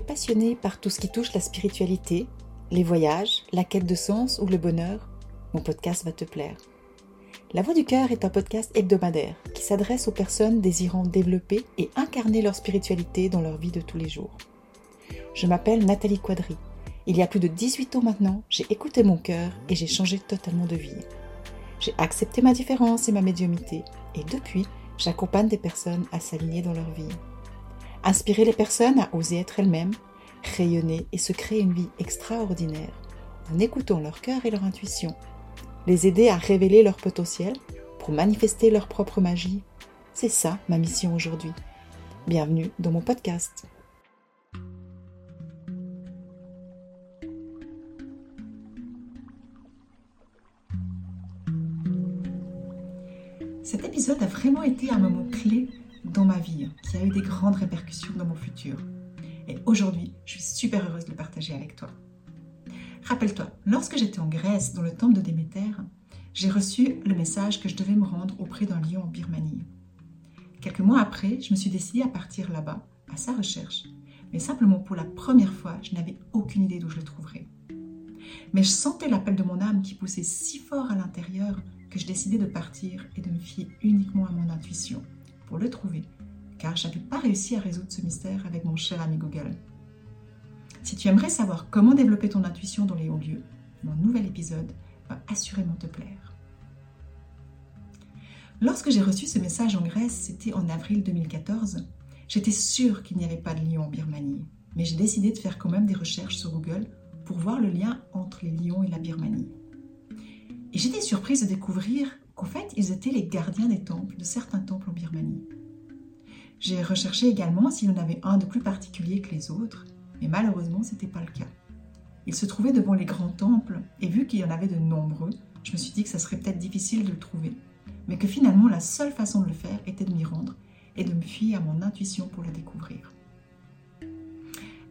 passionné par tout ce qui touche la spiritualité, les voyages, la quête de sens ou le bonheur, mon podcast va te plaire. La Voix du Cœur est un podcast hebdomadaire qui s'adresse aux personnes désirant développer et incarner leur spiritualité dans leur vie de tous les jours. Je m'appelle Nathalie Quadri. Il y a plus de 18 ans maintenant, j'ai écouté mon cœur et j'ai changé totalement de vie. J'ai accepté ma différence et ma médiumité et depuis, j'accompagne des personnes à s'aligner dans leur vie. Inspirer les personnes à oser être elles-mêmes, rayonner et se créer une vie extraordinaire en écoutant leur cœur et leur intuition. Les aider à révéler leur potentiel pour manifester leur propre magie. C'est ça ma mission aujourd'hui. Bienvenue dans mon podcast. Cet épisode a vraiment été un moment clé dans ma vie, qui a eu des grandes répercussions dans mon futur. Et aujourd'hui, je suis super heureuse de le partager avec toi. Rappelle-toi, lorsque j'étais en Grèce, dans le temple de Déméter, j'ai reçu le message que je devais me rendre auprès d'un lion en Birmanie. Quelques mois après, je me suis décidée à partir là-bas, à sa recherche. Mais simplement pour la première fois, je n'avais aucune idée d'où je le trouverais. Mais je sentais l'appel de mon âme qui poussait si fort à l'intérieur que je décidai de partir et de me fier uniquement à mon intuition pour le trouver, car je n'avais pas réussi à résoudre ce mystère avec mon cher ami Google. Si tu aimerais savoir comment développer ton intuition dans les hauts lieux, mon nouvel épisode va assurément te plaire. Lorsque j'ai reçu ce message en Grèce, c'était en avril 2014, j'étais sûre qu'il n'y avait pas de lion en Birmanie, mais j'ai décidé de faire quand même des recherches sur Google pour voir le lien entre les lions et la Birmanie. Et j'étais surprise de découvrir qu'en fait, ils étaient les gardiens des temples, de certains temples en Birmanie. J'ai recherché également s'il y en avait un de plus particulier que les autres, mais malheureusement, ce n'était pas le cas. Il se trouvait devant les grands temples, et vu qu'il y en avait de nombreux, je me suis dit que ça serait peut-être difficile de le trouver, mais que finalement la seule façon de le faire était de m'y rendre et de me fier à mon intuition pour le découvrir.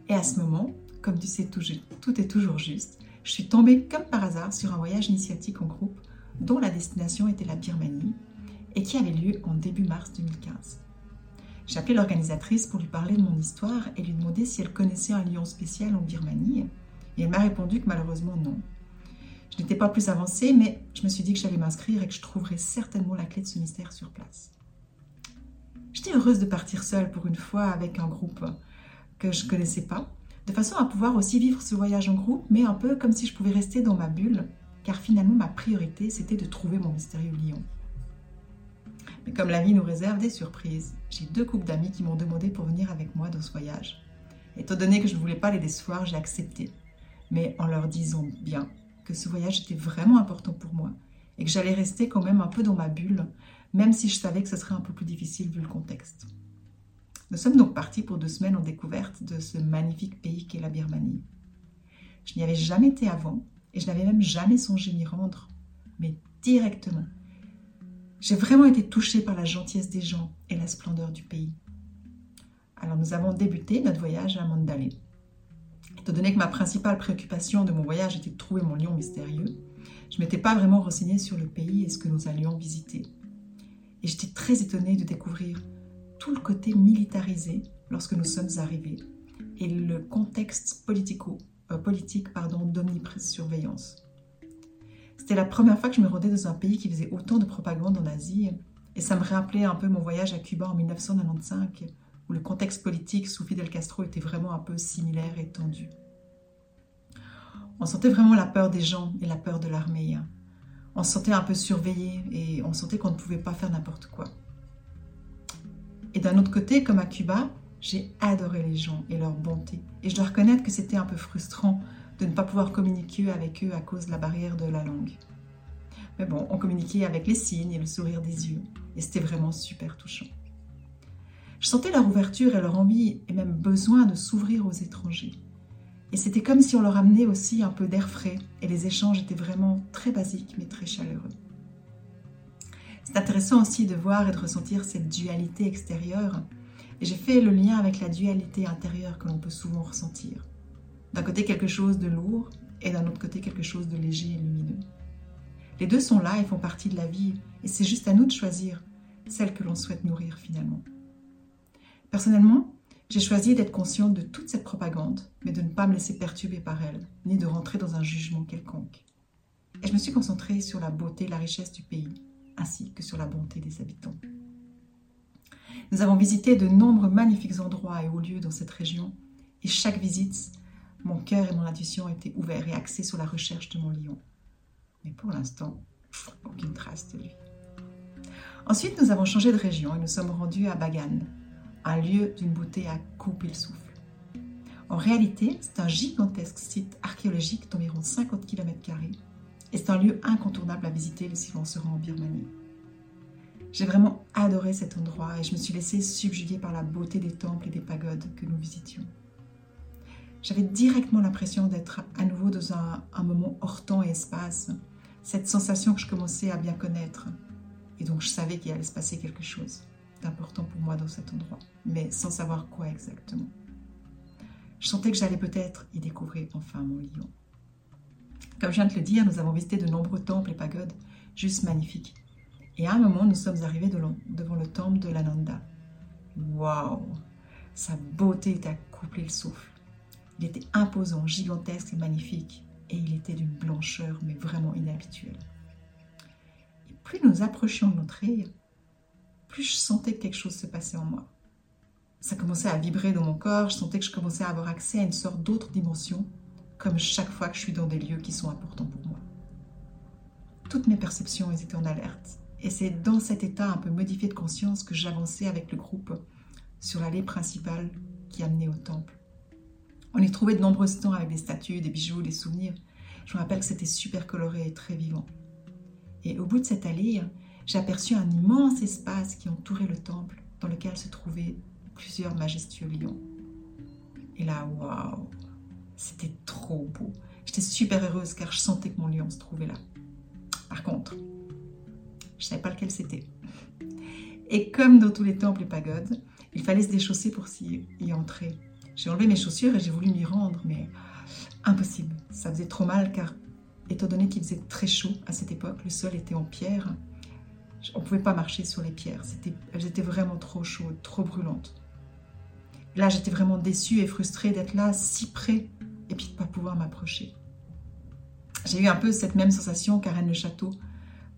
Et à ce moment, comme tu sais, tout, tout est toujours juste, je suis tombée comme par hasard sur un voyage initiatique en groupe dont la destination était la Birmanie et qui avait lieu en début mars 2015. J'ai appelé l'organisatrice pour lui parler de mon histoire et lui demander si elle connaissait un lion spécial en Birmanie et elle m'a répondu que malheureusement non. Je n'étais pas plus avancée, mais je me suis dit que j'allais m'inscrire et que je trouverais certainement la clé de ce mystère sur place. J'étais heureuse de partir seule pour une fois avec un groupe que je ne connaissais pas, de façon à pouvoir aussi vivre ce voyage en groupe, mais un peu comme si je pouvais rester dans ma bulle car finalement ma priorité c'était de trouver mon mystérieux lion. Mais comme la vie nous réserve des surprises, j'ai deux couples d'amis qui m'ont demandé pour venir avec moi dans ce voyage. Étant donné que je ne voulais pas les décevoir, j'ai accepté, mais en leur disant bien que ce voyage était vraiment important pour moi et que j'allais rester quand même un peu dans ma bulle, même si je savais que ce serait un peu plus difficile vu le contexte. Nous sommes donc partis pour deux semaines en découverte de ce magnifique pays qu'est la Birmanie. Je n'y avais jamais été avant et je n'avais même jamais songé m'y rendre, mais directement. J'ai vraiment été touchée par la gentillesse des gens et la splendeur du pays. Alors nous avons débuté notre voyage à Mandalay. Étant donné que ma principale préoccupation de mon voyage était de trouver mon lion mystérieux, je ne m'étais pas vraiment renseignée sur le pays et ce que nous allions visiter. Et j'étais très étonnée de découvrir tout le côté militarisé lorsque nous sommes arrivés et le contexte politico euh, politique pardon, d'omnisurveillance. C'était la première fois que je me rendais dans un pays qui faisait autant de propagande en Asie, et ça me rappelait un peu mon voyage à Cuba en 1995, où le contexte politique sous Fidel Castro était vraiment un peu similaire et tendu. On sentait vraiment la peur des gens et la peur de l'armée. On se sentait un peu surveillé et on sentait qu'on ne pouvait pas faire n'importe quoi. Et d'un autre côté, comme à Cuba, j'ai adoré les gens et leur bonté. Et je dois reconnaître que c'était un peu frustrant de ne pas pouvoir communiquer avec eux à cause de la barrière de la langue. Mais bon, on communiquait avec les signes et le sourire des yeux. Et c'était vraiment super touchant. Je sentais leur ouverture et leur envie et même besoin de s'ouvrir aux étrangers. Et c'était comme si on leur amenait aussi un peu d'air frais et les échanges étaient vraiment très basiques mais très chaleureux. C'est intéressant aussi de voir et de ressentir cette dualité extérieure et j'ai fait le lien avec la dualité intérieure que l'on peut souvent ressentir. D'un côté quelque chose de lourd et d'un autre côté quelque chose de léger et lumineux. Les deux sont là et font partie de la vie et c'est juste à nous de choisir celle que l'on souhaite nourrir finalement. Personnellement, J'ai choisi d'être consciente de toute cette propagande, mais de ne pas me laisser perturber par elle, ni de rentrer dans un jugement quelconque. Et je me suis concentrée sur la beauté et la richesse du pays, ainsi que sur la bonté des habitants. Nous avons visité de nombreux magnifiques endroits et hauts lieux dans cette région, et chaque visite, mon cœur et mon intuition étaient ouverts et axés sur la recherche de mon lion. Mais pour l'instant, aucune trace de lui. Ensuite, nous avons changé de région et nous sommes rendus à Bagan, un lieu d'une beauté à couper le souffle. En réalité, c'est un gigantesque site archéologique d'environ 50 km et c'est un lieu incontournable à visiter si l'on se rend en Birmanie. J'ai vraiment adoré cet endroit et je me suis laissée subjuguer par la beauté des temples et des pagodes que nous visitions. J'avais directement l'impression d'être à nouveau dans un, moment hors temps et espace, cette sensation que je commençais à bien connaître, et donc je savais qu'il allait se passer quelque chose d'important pour moi dans cet endroit, mais sans savoir quoi exactement. Je sentais que j'allais peut-être y découvrir enfin mon lion. Comme je viens de le dire, nous avons visité de nombreux temples et pagodes, juste magnifiques. Et à un moment, nous sommes arrivés devant le temple de l'Ananda. Waouh Sa beauté était à coupler le souffle. Il était imposant, gigantesque et magnifique, et il était d'une blancheur mais vraiment inhabituelle plus nous approchions de notre île, plus je sentais que quelque chose se passait en moi. Ça commençait à vibrer dans mon corps, je sentais que je commençais à avoir accès à une sorte d'autre dimension, comme chaque fois que je suis dans des lieux qui sont importants pour moi. Toutes mes perceptions étaient en alerte, et c'est dans cet état un peu modifié de conscience que j'avançais avec le groupe sur l'allée principale qui amenait au temple. On y trouvait de nombreux stands avec des statues, des bijoux, des souvenirs. Je me rappelle que c'était super coloré et très vivant. Et au bout de cette allée, j'ai aperçu un immense espace qui entourait le temple, dans lequel se trouvaient plusieurs majestueux lions. Et là, waouh, c'était trop beau. J'étais super heureuse car je sentais que mon lion se trouvait là. Par contre, je ne savais pas lequel c'était. Et comme dans tous les temples et pagodes, il fallait se déchausser pour s'y y entrer. J'ai enlevé mes chaussures et j'ai voulu m'y rendre, mais impossible. Ça faisait trop mal car étant donné qu'il faisait très chaud à cette époque, le sol était en pierre, on ne pouvait pas marcher sur les pierres. elles étaient vraiment trop chaudes, trop brûlantes. Là, j'étais vraiment déçue et frustrée d'être là, si près, et puis de ne pas pouvoir m'approcher. J'ai eu un peu cette même sensation qu'à Rennes-le-Château,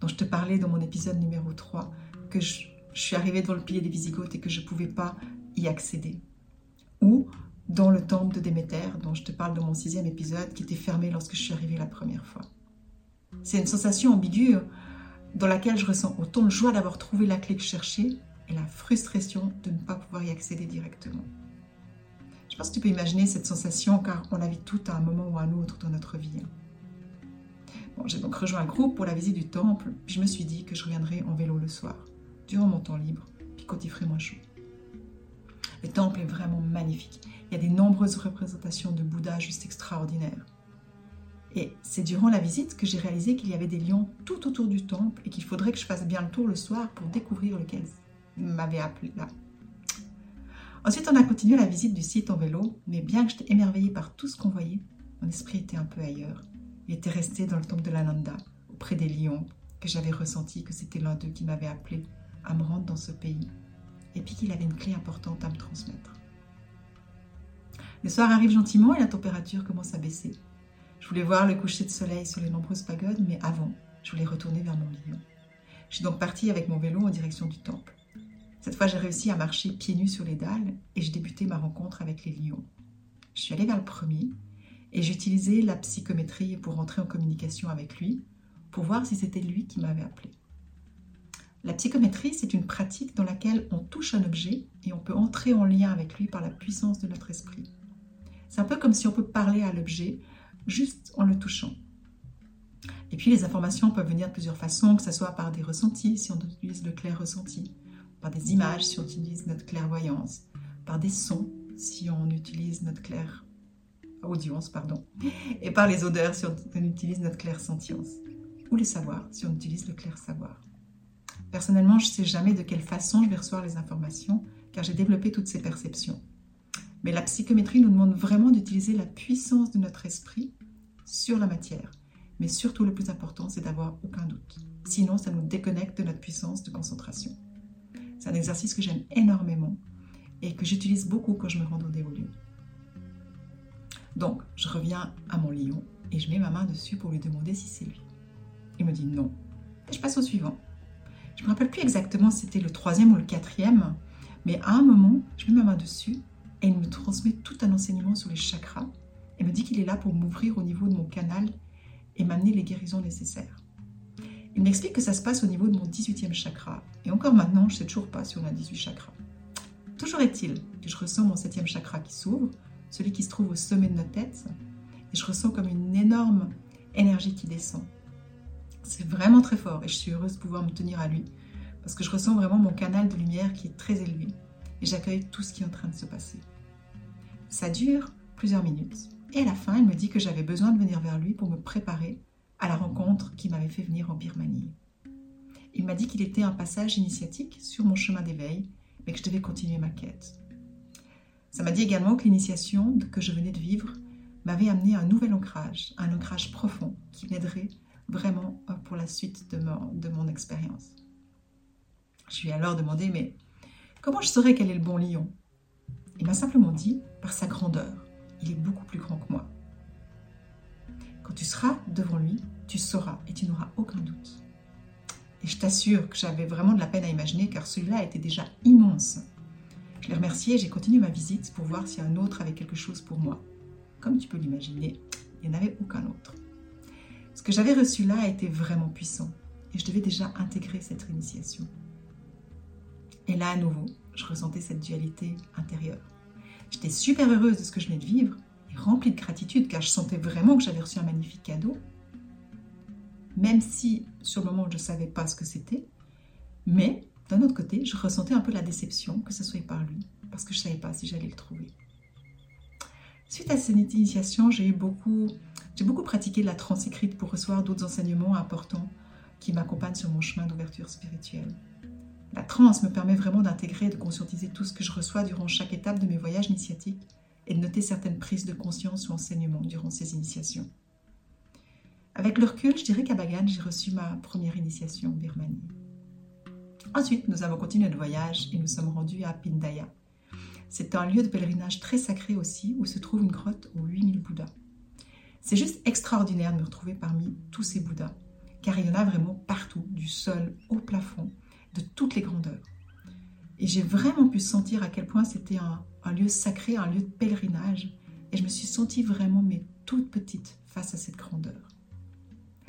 dont je te parlais dans mon épisode numéro 3, que je, suis arrivée dans le pilier des Visigoths et que je ne pouvais pas y accéder. Ou dans le temple de Déméter, dont je te parle dans mon sixième épisode, qui était fermé lorsque je suis arrivée la première fois. C'est une sensation ambiguë dans laquelle je ressens autant de joie d'avoir trouvé la clé que je cherchais et la frustration de ne pas pouvoir y accéder directement. Je pense que tu peux imaginer cette sensation car on la vit toute à un moment ou à un autre dans notre vie. J'ai donc rejoint un groupe pour la visite du temple, puis je me suis dit que je reviendrais en vélo le soir, durant mon temps libre, puis quand il ferait moins chaud. Le temple est vraiment magnifique. Il y a des nombreuses représentations de Bouddha juste extraordinaires. Et c'est durant la visite que j'ai réalisé qu'il y avait des lions tout autour du temple et qu'il faudrait que je fasse bien le tour le soir pour découvrir lequel m'avait appelé là. Ensuite, on a continué la visite du site en vélo, mais bien que j'étais émerveillée par tout ce qu'on voyait, mon esprit était un peu ailleurs. Il était resté dans le temple de l'Ananda, auprès des lions, que j'avais ressenti que c'était l'un d'eux qui m'avait appelé à me rendre dans ce pays et puis qu'il avait une clé importante à me transmettre. Le soir arrive gentiment et la température commence à baisser. Je voulais voir le coucher de soleil sur les nombreuses pagodes, mais avant, je voulais retourner vers mon lion. Je suis donc partie avec mon vélo en direction du temple. Cette fois, j'ai réussi à marcher pieds nus sur les dalles et j'ai débuté ma rencontre avec les lions. Je suis allée vers le premier et j'ai utilisé la psychométrie pour entrer en communication avec lui, pour voir si c'était lui qui m'avait appelé. La psychométrie, c'est une pratique dans laquelle on touche un objet et on peut entrer en lien avec lui par la puissance de notre esprit. C'est un peu comme si on peut parler à l'objet juste en le touchant. Et puis les informations peuvent venir de plusieurs façons, que ce soit par des ressentis, si on utilise le clair ressenti, par des images, si on utilise notre clairvoyance, par des sons, si on utilise notre clair audience, pardon, et par les odeurs, si on utilise notre clair sentience, ou les savoirs, si on utilise le clair savoir. Personnellement, je ne sais jamais de quelle façon je vais recevoir les informations, car j'ai développé toutes ces perceptions. Mais la psychométrie nous demande vraiment d'utiliser la puissance de notre esprit sur la matière. Mais surtout, le plus important, c'est d'avoir aucun doute. Sinon, ça nous déconnecte de notre puissance de concentration. C'est un exercice que j'aime énormément et que j'utilise beaucoup quand je me rends au lieu. Donc, je reviens à mon lion et je mets ma main dessus pour lui demander si c'est lui. Il me dit non. Et je passe au suivant. Je me rappelle plus exactement si c'était le troisième ou le quatrième, mais à un moment, je mets ma main dessus et il me transmet tout un enseignement sur les chakras et me dit qu'il est là pour m'ouvrir au niveau de mon canal et m'amener les guérisons nécessaires. Il m'explique que ça se passe au niveau de mon 18e chakra. Et encore maintenant, je ne sais toujours pas si on a 18 chakras. Toujours est-il que je ressens mon 7e chakra qui s'ouvre, celui qui se trouve au sommet de notre tête, et je ressens comme une énorme énergie qui descend. C'est vraiment très fort et je suis heureuse de pouvoir me tenir à lui parce que je ressens vraiment mon canal de lumière qui est très élevé et j'accueille tout ce qui est en train de se passer. Ça dure plusieurs minutes et à la fin, il me dit que j'avais besoin de venir vers lui pour me préparer à la rencontre qui m'avait fait venir en Birmanie. Il m'a dit qu'il était un passage initiatique sur mon chemin d'éveil, mais que je devais continuer ma quête. Ça m'a dit également que l'initiation que je venais de vivre m'avait amené à un nouvel ancrage, un ancrage profond qui m'aiderait vraiment euh, pour la suite de mon, de mon expérience. Je lui ai alors demandé, mais comment je saurais quel est le bon lion? Il m'a simplement dit, par sa grandeur. Il est beaucoup plus grand que moi. Quand tu seras devant lui, tu sauras et tu n'auras aucun doute. Et je t'assure que j'avais vraiment de la peine à imaginer car celui-là était déjà immense. Je l'ai remercié et j'ai continué ma visite pour voir si un autre avait quelque chose pour moi. Comme tu peux l'imaginer, il n'y en avait aucun autre. Ce que j'avais reçu là était vraiment puissant et je devais déjà intégrer cette initiation. Et là, à nouveau, je ressentais cette dualité intérieure. J'étais super heureuse de ce que je venais de vivre remplie de gratitude car je sentais vraiment que j'avais reçu un magnifique cadeau, même si sur le moment je ne savais pas ce que c'était. Mais d'un autre côté, je ressentais un peu la déception que ce soit par lui parce que je ne savais pas si j'allais le trouver. Suite à cette initiation, j'ai beaucoup, pratiqué la transe écrite pour recevoir d'autres enseignements importants qui m'accompagnent sur mon chemin d'ouverture spirituelle. La transe me permet vraiment d'intégrer et de conscientiser tout ce que je reçois durant chaque étape de mes voyages initiatiques et de noter certaines prises de conscience ou enseignements durant ces initiations. Avec le recul, je dirais qu'à Bagan, j'ai reçu ma première initiation en Birmanie. Ensuite, nous avons continué notre voyage et nous sommes rendus à Pindaya. C'est un lieu de pèlerinage très sacré aussi où se trouve une grotte aux 8000 Bouddhas. C'est juste extraordinaire de me retrouver parmi tous ces Bouddhas, car il y en a vraiment partout, du sol au plafond, de toutes les grandeurs. Et j'ai vraiment pu sentir à quel point c'était un, un lieu sacré, un lieu de pèlerinage. Et je me suis sentie vraiment, mais toute petite face à cette grandeur.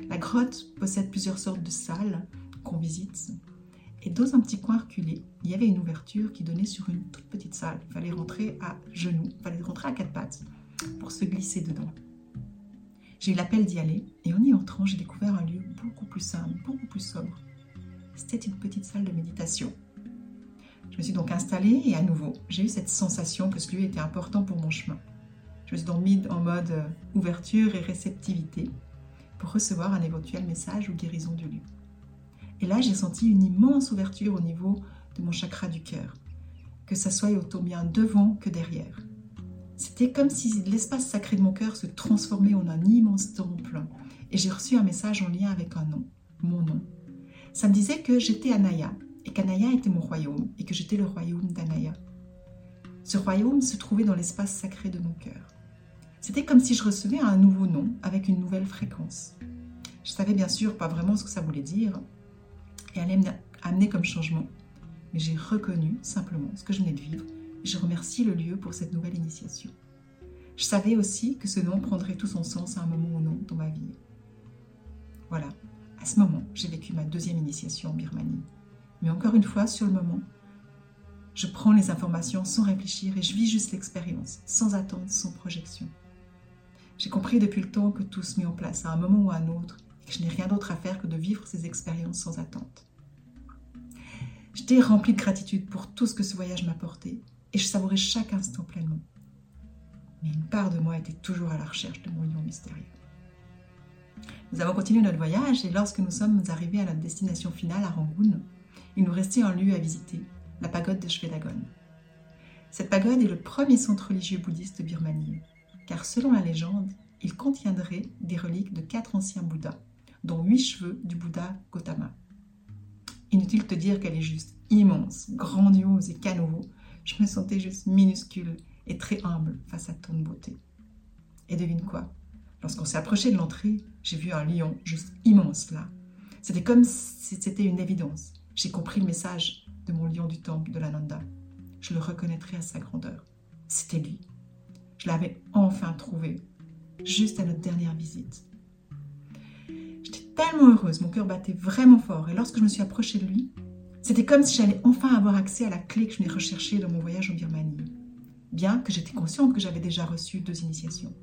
La grotte possède plusieurs sortes de salles qu'on visite. Et dans un petit coin reculé, il y avait une ouverture qui donnait sur une toute petite salle. Il fallait rentrer à genoux, il fallait rentrer à quatre pattes pour se glisser dedans. J'ai eu l'appel d'y aller et en y entrant, j'ai découvert un lieu beaucoup plus simple, beaucoup plus sobre. C'était une petite salle de méditation je me suis donc installée et à nouveau, j'ai eu cette sensation que ce lieu était important pour mon chemin. Je me suis donc mise en mode euh, ouverture et réceptivité pour recevoir un éventuel message ou guérison du lieu. Et là, j'ai senti une immense ouverture au niveau de mon chakra du cœur, que ça soit autant bien devant que derrière. C'était comme si l'espace sacré de mon cœur se transformait en un immense temple, et j'ai reçu un message en lien avec un nom, mon nom. Ça me disait que j'étais Anaya, et qu'Anaya était mon royaume et que j'étais le royaume d'Anaya. Ce royaume se trouvait dans l'espace sacré de mon cœur. C'était comme si je recevais un nouveau nom avec une nouvelle fréquence. Je savais bien sûr pas vraiment ce que ça voulait dire et allait amener comme changement, mais j'ai reconnu simplement ce que je venais de vivre et je remercie le lieu pour cette nouvelle initiation. Je savais aussi que ce nom prendrait tout son sens à un moment ou non dans ma vie. Voilà, à ce moment, j'ai vécu ma deuxième initiation en Birmanie. Mais encore une fois, sur le moment, je prends les informations sans réfléchir et je vis juste l'expérience, sans attente, sans projection. J'ai compris depuis le temps que tout se met en place à un moment ou à un autre je n'ai rien d'autre à faire que de vivre ces expériences sans attente. J'étais remplie de gratitude pour tout ce que ce voyage m'a apporté et je savourais chaque instant pleinement. Mais une part de moi était toujours à la recherche de mon lion mystérieux. Nous avons continué notre voyage et lorsque nous sommes arrivés à notre destination finale à Rangoon, il nous restait un lieu à visiter, la pagode de Shwedagon. Cette pagode est le premier centre religieux bouddhiste de Birmanie, car selon la légende, il contiendrait des reliques de quatre anciens Bouddhas, dont huit cheveux du Bouddha Gautama. Inutile de te dire qu'elle est juste immense, grandiose et nouveau, je me sentais juste minuscule et très humble face à ton beauté. Et devine quoi? Lorsqu'on s'est approché de l'entrée, j'ai vu un lion juste immense là. C'était comme si c'était une évidence. J'ai compris le message de mon lion du temple de l'Ananda. Je le reconnaîtrais à sa grandeur. C'était lui. Je l'avais enfin trouvé, juste à notre dernière visite. Tellement heureuse, mon cœur battait vraiment fort, et lorsque je me suis approchée de lui, c'était comme si j'allais enfin avoir accès à la clé que je venais rechercher dans mon voyage en Birmanie, bien que j'étais consciente que j'avais déjà reçu deux initiations.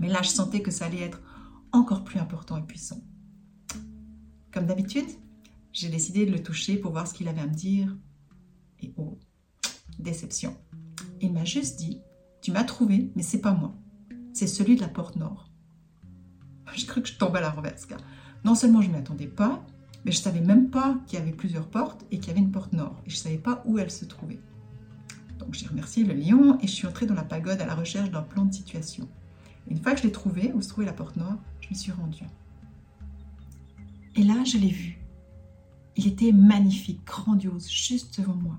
Mais là, je sentais que ça allait être encore plus important et puissant. Comme d'habitude, j'ai décidé de le toucher pour voir ce qu'il avait à me dire. Et oh, déception. Il m'a juste dit Tu m'as trouvé, mais c'est pas moi. C'est celui de la porte nord. J'ai cru que je tombais à la renverse, car non seulement je ne m'y attendais pas, mais je ne savais même pas qu'il y avait plusieurs portes et qu'il y avait une porte nord. Et je ne savais pas où elle se trouvait. Donc j'ai remercié le lion et je suis entrée dans la pagode à la recherche d'un plan de situation. Une fois que je l'ai trouvé, où se trouvait la porte nord, je me suis rendue. Et là, je l'ai vu. Il était magnifique, grandiose, juste devant moi.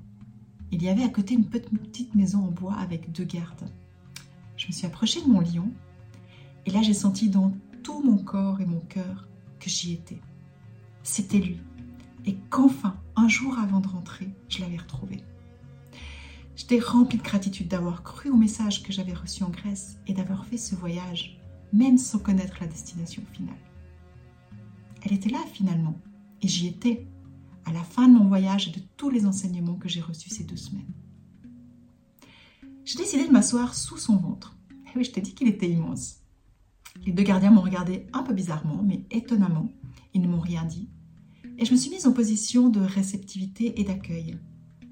Il y avait à côté une petite maison en bois avec deux gardes. Je me suis approchée de mon lion et là j'ai senti dans tout mon corps et mon cœur que j'y étais. C'était lui. Et qu'enfin, un jour avant de rentrer, je l'avais retrouvé. J'étais remplie de gratitude d'avoir cru au message que j'avais reçu en Grèce et d'avoir fait ce voyage, même sans connaître la destination finale. Elle était là finalement, et j'y étais, à la fin de mon voyage et de tous les enseignements que j'ai reçus ces deux semaines. J'ai décidé de m'asseoir sous son ventre. Et oui, je t'ai dit qu'il était immense. Les deux gardiens m'ont regardé un peu bizarrement, mais étonnamment, ils ne m'ont rien dit. Et je me suis mise en position de réceptivité et d'accueil,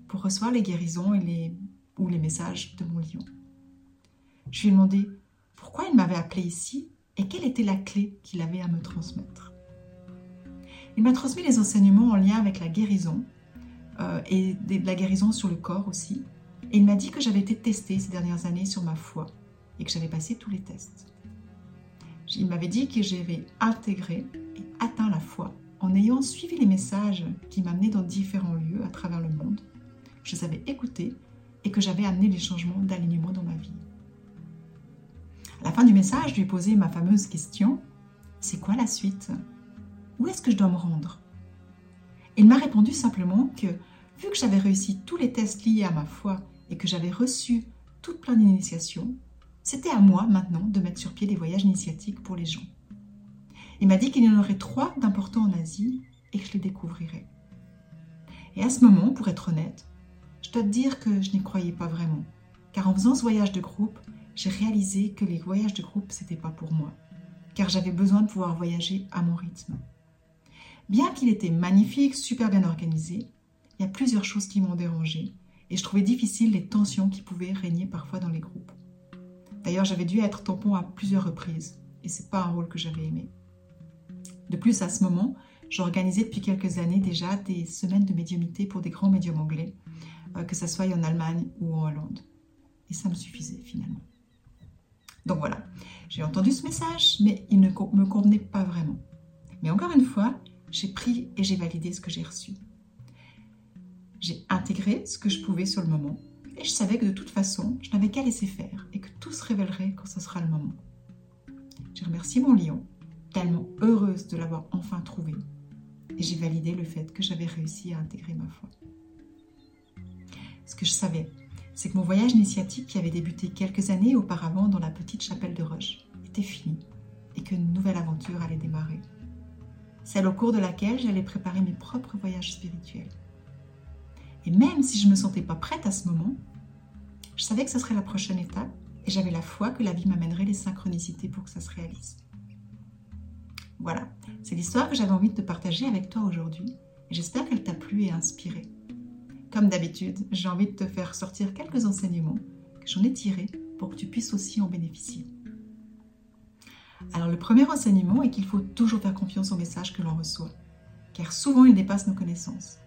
pour recevoir les guérisons et les, ou les messages de mon lion. Je lui ai demandé pourquoi il m'avait appelé ici et quelle était la clé qu'il avait à me transmettre. Il m'a transmis les enseignements en lien avec la guérison euh, et de la guérison sur le corps aussi. Et il m'a dit que j'avais été testée ces dernières années sur ma foi et que j'avais passé tous les tests. Il m'avait dit que j'avais intégré et atteint la foi en ayant suivi les messages qui m'amenaient dans différents lieux à travers le monde je savais écouter et que j'avais amené les changements d'alignement dans ma vie. À la fin du message, je lui ai posé ma fameuse question C'est quoi la suite? Où est-ce que je dois me rendre? Il m'a répondu simplement que, vu que j'avais réussi tous les tests liés à ma foi et que j'avais reçu toute plein d'initiations, c'était à moi maintenant de mettre sur pied des voyages initiatiques pour les gens. Il m'a dit qu'il y en aurait trois d'importants en Asie et que je les découvrirais. Et à ce moment, pour être honnête, je dois te dire que je n'y croyais pas vraiment. Car en faisant ce voyage de groupe, j'ai réalisé que les voyages de groupe, c'était pas pour moi. Car j'avais besoin de pouvoir voyager à mon rythme. Bien qu'il était magnifique, super bien organisé, il y a plusieurs choses qui m'ont dérangé et je trouvais difficile les tensions qui pouvaient régner parfois dans les groupes. D'ailleurs, j'avais dû être tampon à plusieurs reprises et c'est pas un rôle que j'avais aimé. De plus, à ce moment, j'organisais depuis quelques années déjà des semaines de médiumité pour des grands médiums anglais euh, que ça soit en Allemagne ou en Hollande. Et ça me suffisait finalement. Donc voilà, j'ai entendu ce message, mais il ne me convenait pas vraiment. Mais encore une fois, j'ai pris et j'ai validé ce que j'ai reçu. J'ai intégré ce que je pouvais sur le moment, et je savais que de toute façon, je n'avais qu'à laisser faire et que tout se révélerait quand ce sera le moment. J'ai remercié mon lion, tellement heureuse de l'avoir enfin trouvé, et j'ai validé le fait que j'avais réussi à intégrer ma foi. Ce que je savais, c'est que mon voyage initiatique qui avait débuté quelques années auparavant dans la petite chapelle de Roche était fini et qu'une nouvelle aventure allait démarrer. Celle au cours de laquelle j'allais préparer mes propres voyages spirituels. Et même si je ne me sentais pas prête à ce moment, je savais que ce serait la prochaine étape et j'avais la foi que la vie m'amènerait les synchronicités pour que ça se réalise. Voilà, c'est l'histoire que j'avais envie de te partager avec toi aujourd'hui j'espère qu'elle t'a plu et inspiré. Comme d'habitude, j'ai envie de te faire sortir quelques enseignements que j'en ai tirés pour que tu puisses aussi en bénéficier. Alors le premier enseignement est qu'il faut toujours faire confiance aux messages que l'on reçoit, car souvent ils dépassent nos connaissances.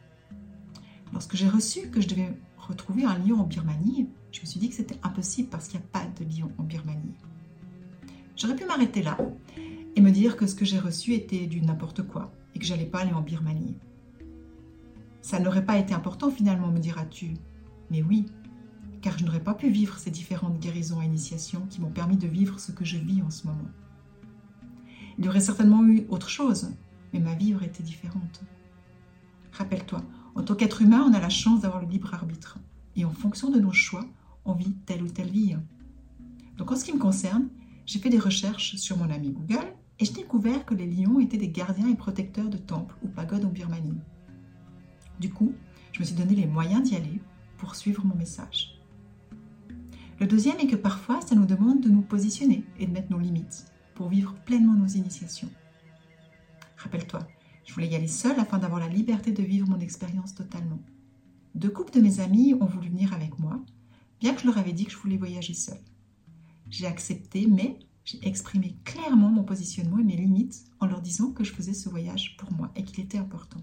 Lorsque j'ai reçu que je devais retrouver un lion en Birmanie, je me suis dit que c'était impossible parce qu'il n'y a pas de lion en Birmanie. J'aurais pu m'arrêter là et me dire que ce que j'ai reçu était du n'importe quoi et que j'allais pas aller en Birmanie. Ça n'aurait pas été important finalement, me diras-tu. Mais oui, car je n'aurais pas pu vivre ces différentes guérisons et initiations qui m'ont permis de vivre ce que je vis en ce moment. Il y aurait certainement eu autre chose, mais ma vie aurait été différente. Rappelle-toi, en tant qu'être humain, on a la chance d'avoir le libre arbitre. Et en fonction de nos choix, on vit telle ou telle vie. Donc en ce qui me concerne, j'ai fait des recherches sur mon ami Google et j'ai découvert que les lions étaient des gardiens et protecteurs de temples ou pagodes en Birmanie. Du coup, je me suis donné les moyens d'y aller pour suivre mon message. Le deuxième est que parfois, ça nous demande de nous positionner et de mettre nos limites pour vivre pleinement nos initiations. Rappelle-toi, je voulais y aller seule afin d'avoir la liberté de vivre mon expérience totalement. Deux couples de mes amis ont voulu venir avec moi, bien que je leur avais dit que je voulais voyager seule. J'ai accepté, mais j'ai exprimé clairement mon positionnement et mes limites en leur disant que je faisais ce voyage pour moi et qu'il était important.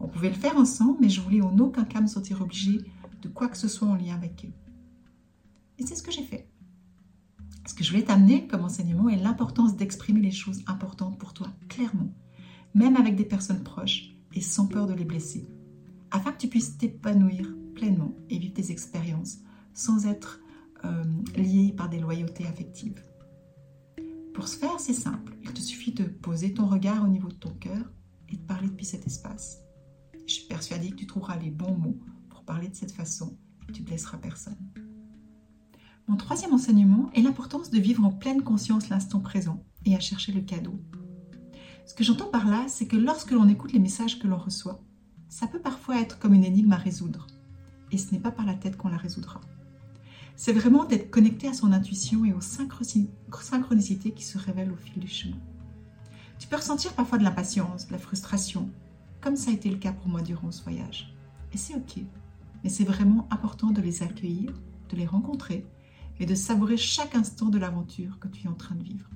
On pouvait le faire ensemble, mais je voulais en aucun cas me sentir obligée de quoi que ce soit en lien avec eux. Et c'est ce que j'ai fait. Ce que je voulais t'amener comme enseignement est l'importance d'exprimer les choses importantes pour toi clairement, même avec des personnes proches et sans peur de les blesser, afin que tu puisses t'épanouir pleinement et vivre des expériences sans être euh, lié par des loyautés affectives. Pour ce faire, c'est simple. Il te suffit de poser ton regard au niveau de ton cœur et de parler depuis cet espace. Je suis persuadée que tu trouveras les bons mots pour parler de cette façon et tu ne blesseras personne. Mon troisième enseignement est l'importance de vivre en pleine conscience l'instant présent et à chercher le cadeau. Ce que j'entends par là, c'est que lorsque l'on écoute les messages que l'on reçoit, ça peut parfois être comme une énigme à résoudre. Et ce n'est pas par la tête qu'on la résoudra. C'est vraiment d'être connecté à son intuition et aux synchronicités qui se révèlent au fil du chemin. Tu peux ressentir parfois de l'impatience, de la frustration, comme ça a été le cas pour moi durant ce voyage. Et c'est ok, mais c'est vraiment important de les accueillir, de les rencontrer et de savourer chaque instant de l'aventure que tu es en train de vivre.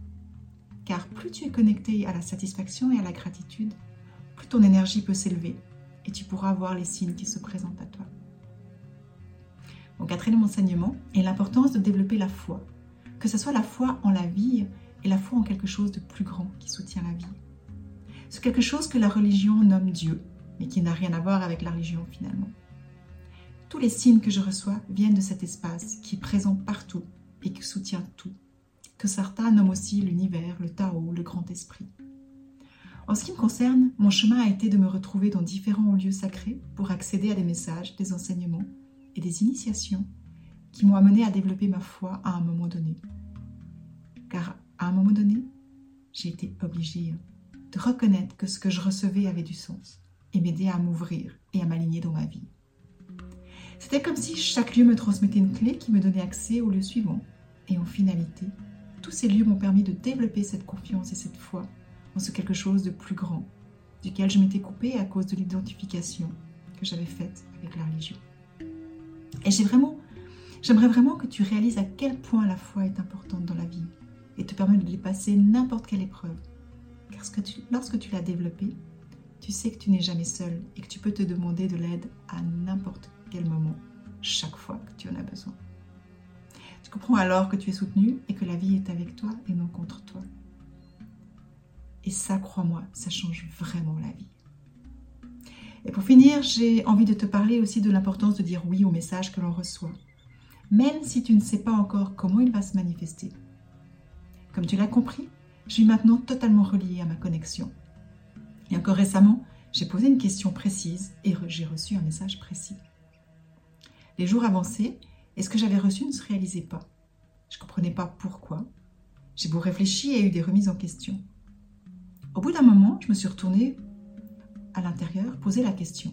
Car plus tu es connecté à la satisfaction et à la gratitude, plus ton énergie peut s'élever et tu pourras voir les signes qui se présentent à toi. Mon quatrième enseignement est l'importance de développer la foi, que ce soit la foi en la vie et la foi en quelque chose de plus grand qui soutient la vie. C'est quelque chose que la religion nomme Dieu, mais qui n'a rien à voir avec la religion finalement. Tous les signes que je reçois viennent de cet espace qui est présent partout et qui soutient tout, que certains nomment aussi l'univers, le Tao, le grand esprit. En ce qui me concerne, mon chemin a été de me retrouver dans différents lieux sacrés pour accéder à des messages, des enseignements et des initiations qui m'ont amené à développer ma foi à un moment donné. Car à un moment donné, j'ai été obligée de reconnaître que ce que je recevais avait du sens et m'aider à m'ouvrir et à m'aligner dans ma vie. C'était comme si chaque lieu me transmettait une clé qui me donnait accès au lieu suivant. Et en finalité, tous ces lieux m'ont permis de développer cette confiance et cette foi en ce quelque chose de plus grand, duquel je m'étais coupée à cause de l'identification que j'avais faite avec la religion. Et j'ai vraiment, j'aimerais vraiment que tu réalises à quel point la foi est importante dans la vie et te permet de dépasser n'importe quelle épreuve. Car lorsque tu l'as développée, tu sais que tu n'es jamais seul et que tu peux te demander de l'aide à n'importe quel moment, chaque fois que tu en as besoin. Tu comprends alors que tu es soutenu et que la vie est avec toi et non contre toi. Et ça, crois-moi, ça change vraiment la vie. Et pour finir, j'ai envie de te parler aussi de l'importance de dire oui au message que l'on reçoit, même si tu ne sais pas encore comment il va se manifester. Comme tu l'as compris, je suis maintenant totalement reliée à ma connexion. Et encore récemment, j'ai posé une question précise et j'ai reçu un message précis. Les jours avançaient et ce que j'avais reçu ne se réalisait pas? Je ne comprenais pas pourquoi. J'ai beau réfléchir et eu des remises en question. Au bout d'un moment, je me suis retournée à l'intérieur, poser la question.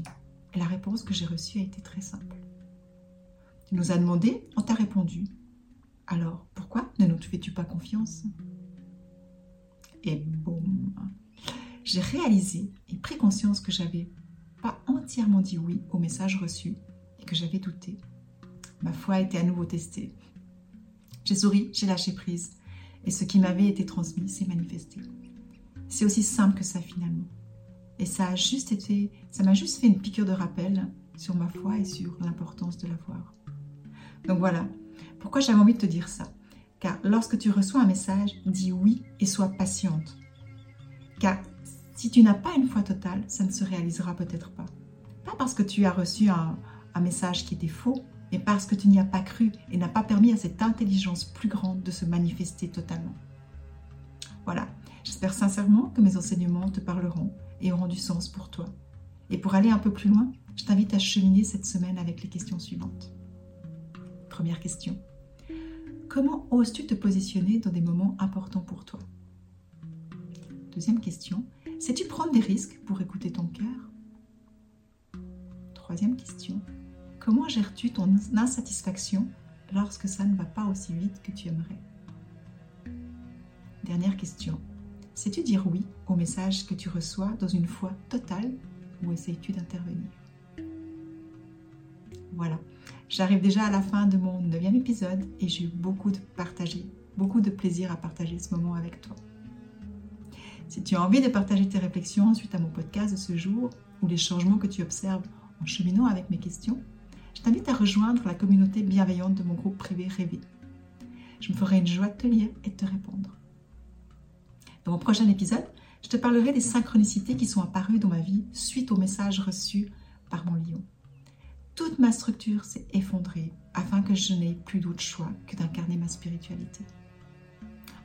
Et la réponse que j'ai reçue a été très simple. Tu nous as demandé, on t'a répondu. Alors, pourquoi ne nous fais-tu pas confiance? Et boum J'ai réalisé et pris conscience que j'avais pas entièrement dit oui au message reçu et que j'avais douté. Ma foi a été à nouveau testée. J'ai souri, j'ai lâché prise et ce qui m'avait été transmis s'est manifesté. C'est aussi simple que ça finalement. Et ça a juste été, ça m'a juste fait une piqûre de rappel sur ma foi et sur l'importance de la voir. Donc voilà, pourquoi j'avais envie de te dire ça? Car lorsque tu reçois un message, dis oui et sois patiente. Car si tu n'as pas une foi totale, ça ne se réalisera peut-être pas. Pas parce que tu as reçu un, un message qui était faux, mais parce que tu n'y as pas cru et n'as pas permis à cette intelligence plus grande de se manifester totalement. Voilà, j'espère sincèrement que mes enseignements te parleront et auront du sens pour toi. Et pour aller un peu plus loin, je t'invite à cheminer cette semaine avec les questions suivantes. Première question. Comment oses-tu te positionner dans des moments importants pour toi? Deuxième question. Sais-tu prendre des risques pour écouter ton cœur? Troisième question. Comment gères-tu ton insatisfaction lorsque ça ne va pas aussi vite que tu aimerais? Dernière question. Sais-tu dire oui au message que tu reçois dans une foi totale ou essayes-tu d'intervenir? Voilà, j'arrive déjà à la fin de mon neuvième épisode et j'ai eu beaucoup de partager, beaucoup de plaisir à partager ce moment avec toi. Si tu as envie de partager tes réflexions suite à mon podcast de ce jour ou les changements que tu observes en cheminant avec mes questions, je t'invite à rejoindre la communauté bienveillante de mon groupe privé Rêver. Je me ferai une joie de te lire et de te répondre. Dans mon prochain épisode, je te parlerai des synchronicités qui sont apparues dans ma vie suite au message reçu par mon lion. Toute ma structure s'est effondrée afin que je n'ai plus d'autre choix que d'incarner ma spiritualité.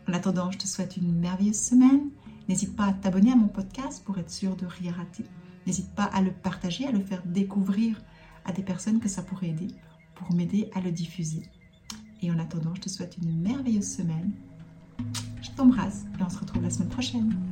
En attendant, je te souhaite une merveilleuse semaine. N'hésite pas à t'abonner à mon podcast pour être sûr de rien rater. N'hésite pas à le partager, à le faire découvrir à des personnes que ça pourrait aider pour m'aider à le diffuser. Et en attendant, je te souhaite une merveilleuse semaine. Je t'embrasse et on se retrouve la semaine prochaine.